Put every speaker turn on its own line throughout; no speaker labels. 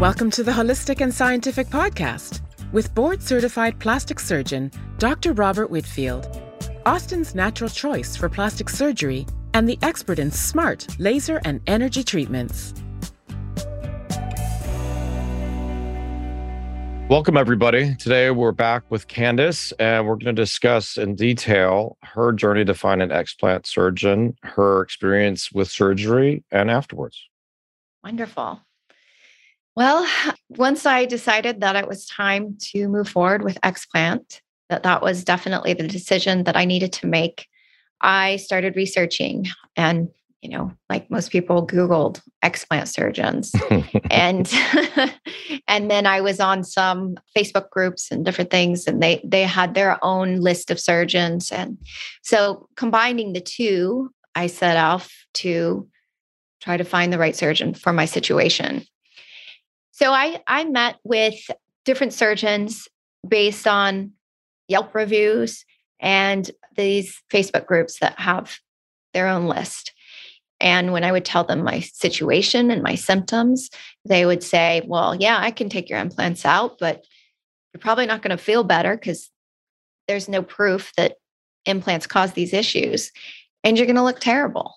Welcome to the Holistic and Scientific Podcast with board certified plastic surgeon Dr. Robert Whitfield, Austin's natural choice for plastic surgery, and the expert in smart laser and energy treatments.
Welcome, everybody. Today we're back with Candace, and we're going to discuss in detail her journey to find an explant surgeon, her experience with surgery, and afterwards.
Wonderful. Well, once I decided that it was time to move forward with explant, that that was definitely the decision that I needed to make, I started researching and you know, like most people googled explant surgeons. and and then I was on some Facebook groups and different things and they they had their own list of surgeons and so combining the two, I set off to try to find the right surgeon for my situation. So I I met with different surgeons based on Yelp reviews and these Facebook groups that have their own list. And when I would tell them my situation and my symptoms, they would say, Well, yeah, I can take your implants out, but you're probably not going to feel better because there's no proof that implants cause these issues. And you're going to look terrible.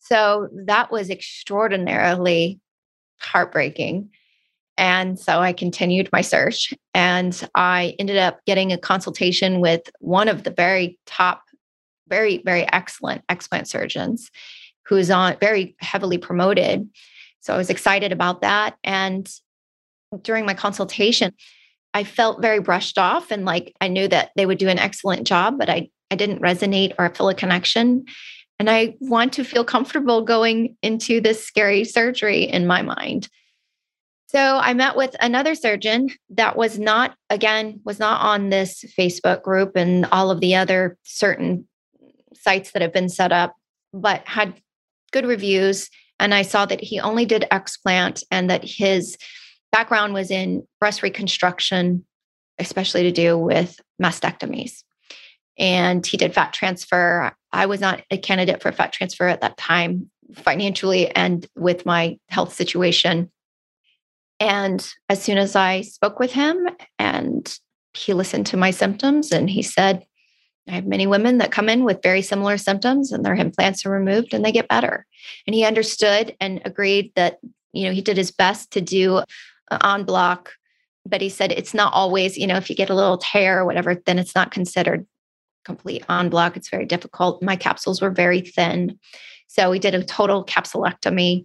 So that was extraordinarily heartbreaking. And so I continued my search and I ended up getting a consultation with one of the very top, very, very excellent explant surgeons who's on very heavily promoted. So I was excited about that. And during my consultation, I felt very brushed off and like I knew that they would do an excellent job, but I, I didn't resonate or feel a connection. And I want to feel comfortable going into this scary surgery in my mind. So I met with another surgeon that was not, again, was not on this Facebook group and all of the other certain sites that have been set up, but had good reviews. And I saw that he only did explant and that his background was in breast reconstruction, especially to do with mastectomies and he did fat transfer. I was not a candidate for fat transfer at that time, financially and with my health situation. And as soon as I spoke with him and he listened to my symptoms and he said, I have many women that come in with very similar symptoms and their implants are removed and they get better. And he understood and agreed that, you know, he did his best to do en bloc, but he said it's not always, you know, if you get a little tear or whatever, then it's not considered complete en bloc. It's very difficult. My capsules were very thin. So we did a total capsulectomy.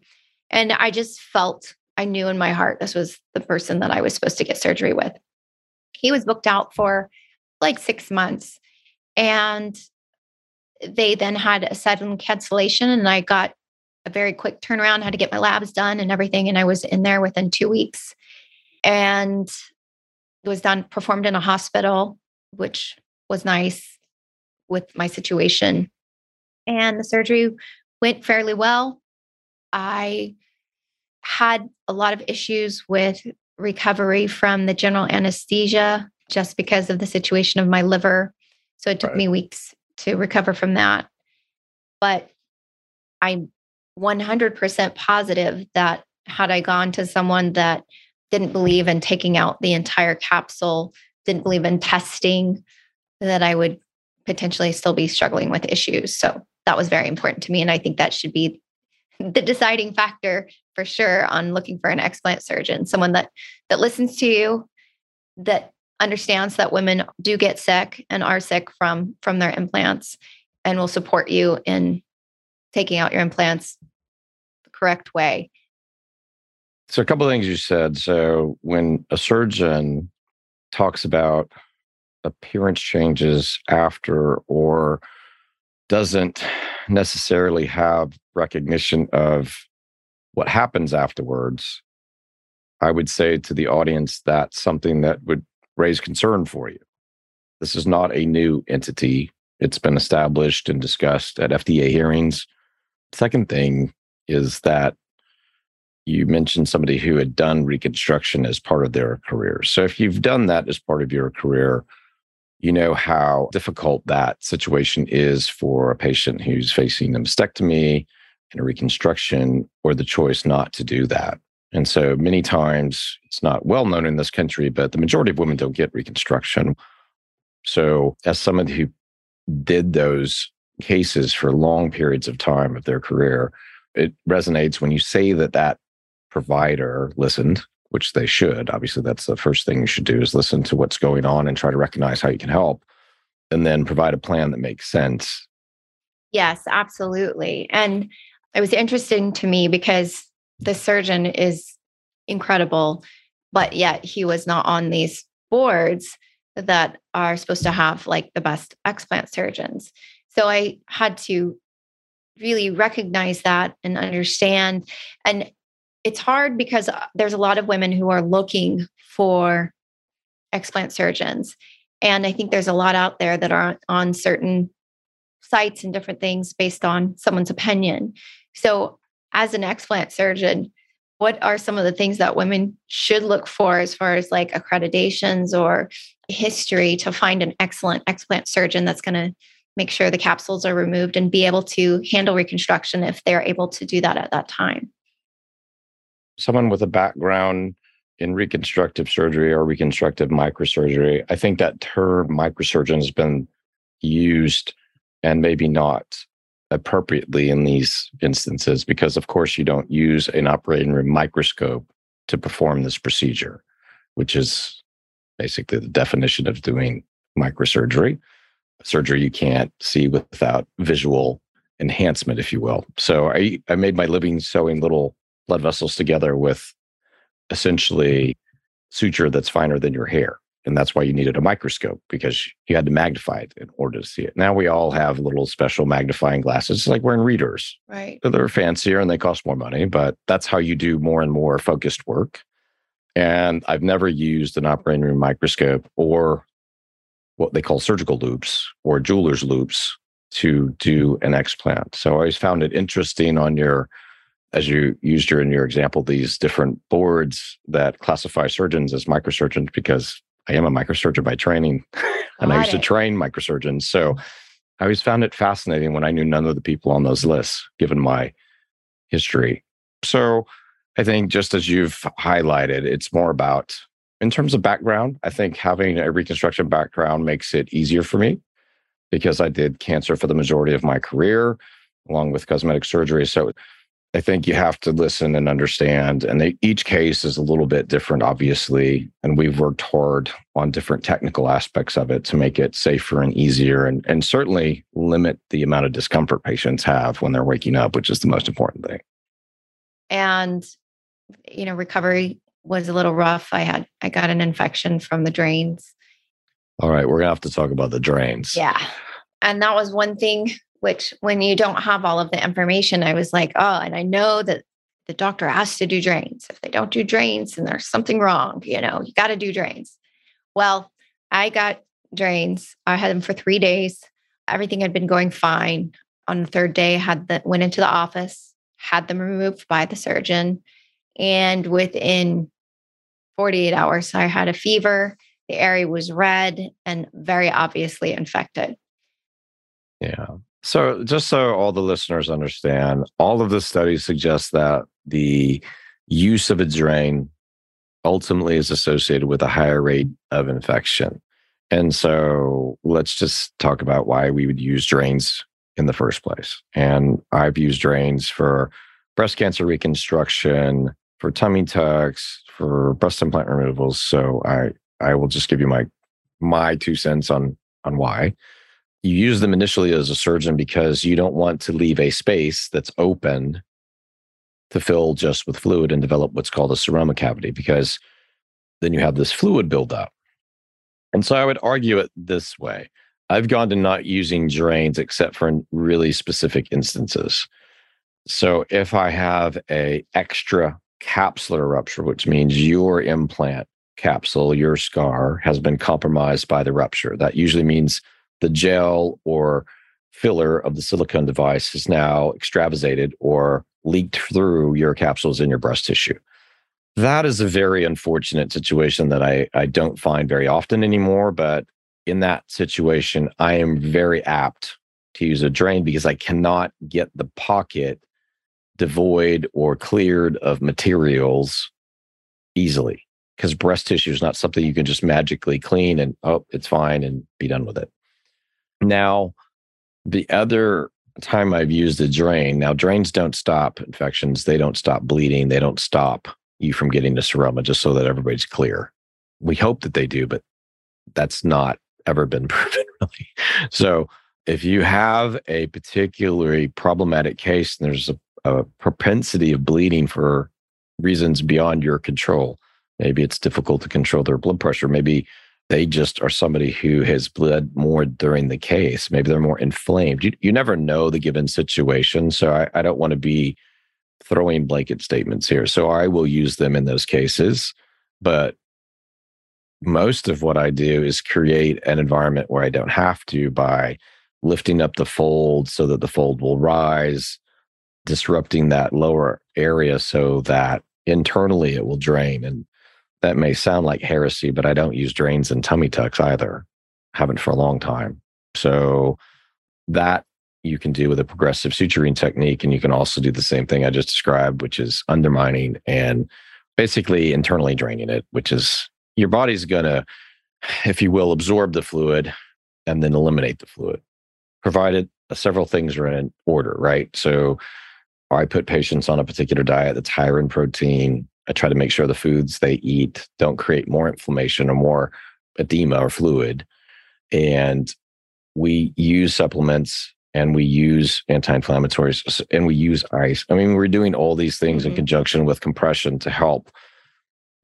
And I just felt, I knew in my heart this was the person that I was supposed to get surgery with. He was booked out for like six months. And they then had a sudden cancellation, and I got a very quick turnaround, had to get my labs done and everything. And I was in there within two weeks. And it was done, performed in a hospital, which was nice with my situation. And the surgery went fairly well. I had a lot of issues with recovery from the general anesthesia just because of the situation of my liver. So it took right. me weeks to recover from that. But I'm 100% positive that had I gone to someone that didn't believe in taking out the entire capsule, didn't believe in testing, that I would potentially still be struggling with issues. So that was very important to me. And I think that should be the deciding factor for sure on looking for an explant surgeon, someone that that listens to you, that understands that women do get sick and are sick from from their implants and will support you in taking out your implants the correct way.
So a couple of things you said. So when a surgeon talks about appearance changes after or doesn't necessarily have recognition of what happens afterwards, I would say to the audience that's something that would raise concern for you. This is not a new entity. It's been established and discussed at FDA hearings. Second thing is that you mentioned somebody who had done reconstruction as part of their career. So if you've done that as part of your career, you know how difficult that situation is for a patient who's facing a mastectomy and a reconstruction or the choice not to do that. And so many times it's not well known in this country, but the majority of women don't get reconstruction. So, as someone who did those cases for long periods of time of their career, it resonates when you say that that provider listened, which they should. Obviously, that's the first thing you should do is listen to what's going on and try to recognize how you can help and then provide a plan that makes sense.
Yes, absolutely. And it was interesting to me because the surgeon is incredible, but yet he was not on these boards that are supposed to have like the best explant surgeons. So I had to really recognize that and understand. And it's hard because uh, there's a lot of women who are looking for explant surgeons. And I think there's a lot out there that are on certain sites and different things based on someone's opinion. So, as an explant surgeon, what are some of the things that women should look for as far as like accreditations or history to find an excellent explant surgeon that's going to make sure the capsules are removed and be able to handle reconstruction if they're able to do that at that time?
Someone with a background in reconstructive surgery or reconstructive microsurgery, I think that term microsurgeon has been used and maybe not appropriately in these instances because, of course, you don't use an operating room microscope to perform this procedure, which is basically the definition of doing microsurgery. Surgery you can't see without visual enhancement, if you will. So I, I made my living sewing little blood vessels together with essentially suture that's finer than your hair. And that's why you needed a microscope because you had to magnify it in order to see it. Now we all have little special magnifying glasses, it's like wearing readers.
Right.
They're fancier and they cost more money, but that's how you do more and more focused work. And I've never used an operating room microscope or what they call surgical loupes or jeweler's loupes to do an explant. So I always found it interesting on your as you used your in your example, these different boards that classify surgeons as microsurgeons because I am a microsurgeon by training and I used it. to train microsurgeons. So I always found it fascinating when I knew none of the people on those lists, given my history. So I think just as you've highlighted, it's more about in terms of background, I think having a reconstruction background makes it easier for me because I did cancer for the majority of my career, along with cosmetic surgery. So I think you have to listen and understand. And they, each case is a little bit different, obviously. And we've worked hard on different technical aspects of it to make it safer and easier and, and certainly limit the amount of discomfort patients have when they're waking up, which is the most important thing.
And, you know, recovery was a little rough. I had, I got an infection from the drains.
All right. We're going to have to talk about the drains.
Yeah. And that was one thing which when you don't have all of the information, I was like, oh, and I know that the doctor has to do drains. If they don't do drains, then there's something wrong. You know, you got to do drains. Well, I got drains. I had them for three days. Everything had been going fine. On the third day, had the, went into the office, had them removed by the surgeon, and within 48 hours, I had a fever. The area was red and very obviously infected.
Yeah. So, just so all the listeners understand, all of the studies suggest that the use of a drain ultimately is associated with a higher rate of infection. And so, let's just talk about why we would use drains in the first place. And I've used drains for breast cancer reconstruction, for tummy tucks, for breast implant removals. So, I I will just give you my my two cents on on why you use them initially as a surgeon because you don't want to leave a space that's open to fill just with fluid and develop what's called a seroma cavity because then you have this fluid buildup. And so I would argue it this way. I've gone to not using drains except for in really specific instances. So if I have a extra capsular rupture, which means your implant capsule, your scar has been compromised by the rupture, that usually means the gel or filler of the silicone device is now extravasated or leaked through your capsules in your breast tissue. That is a very unfortunate situation that I, I don't find very often anymore. But in that situation, I am very apt to use a drain because I cannot get the pocket devoid or cleared of materials easily because breast tissue is not something you can just magically clean and oh it's fine and be done with it now the other time i've used a drain now drains don't stop infections they don't stop bleeding they don't stop you from getting the seroma just so that everybody's clear. We hope that they do but that's not ever been proven really. So if you have a particularly problematic case and there's a, a propensity of bleeding for reasons beyond your control maybe it's difficult to control their blood pressure maybe they just are somebody who has bled more during the case. Maybe they're more inflamed. You, you never know the given situation. So I, I don't want to be throwing blanket statements here. So i will use them in those cases but most of what i do is create an environment where i don't have to by lifting up the fold so that the fold will rise, disrupting that lower area so that internally it will drain. And that may sound like heresy, but I don't use drains and tummy tucks either. Haven't for a long time. So that you can do with a progressive suturing technique. And you can also do the same thing I just described, which is undermining and basically internally draining it, which is your body's going to, if you will, absorb the fluid and then eliminate the fluid provided several things are in order, right? So I put patients on a particular diet that's higher in protein. I try to make sure the foods they eat don't create more inflammation or more edema or fluid. And we use supplements and we use anti-inflammatories and we use ice. I mean, we're doing all these things mm-hmm. in conjunction with compression to help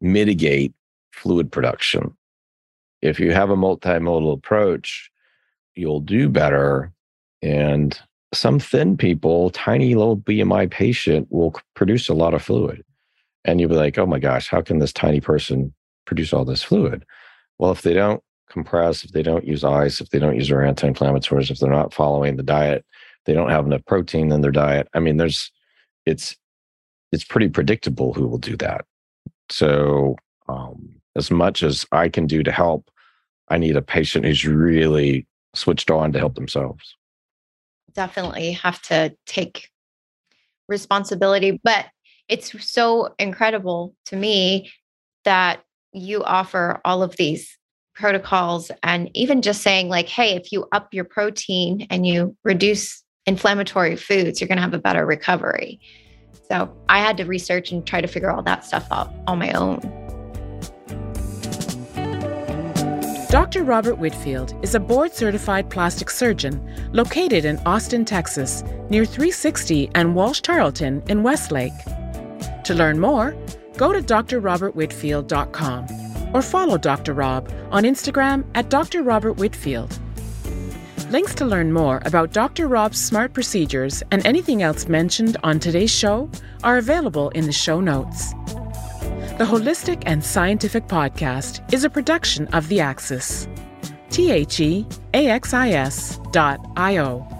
mitigate fluid production. If you have a multimodal approach, you'll do better. And some thin people, tiny little BMI patient will produce a lot of fluid. And you'll be like, oh my gosh, how can this tiny person produce all this fluid? Well, if they don't compress, if they don't use ice, if they don't use their anti inflammatories, if they're not following the diet, they don't have enough protein in their diet. I mean, there's, it's, it's pretty predictable who will do that. So, um, as much as I can do to help, I need a patient who's really switched on to help themselves.
Definitely have to take responsibility. But it's so incredible to me that you offer all of these protocols and even just saying, like, hey, if you up your protein and you reduce inflammatory foods, you're going to have a better recovery. So I had to research and try to figure all that stuff out on my own.
Dr. Robert Whitfield is a board certified plastic surgeon located in Austin, Texas, near 360 and Walsh Tarlton in Westlake. To learn more, go to drrobertwhitfield.com or follow Dr. Rob on Instagram at Dr. Robert Whitfield. Links to learn more about Dr. Rob's smart procedures and anything else mentioned on today's show are available in the show notes. The Holistic and Scientific Podcast is a production of The Axis. T H E A X I S dot I O.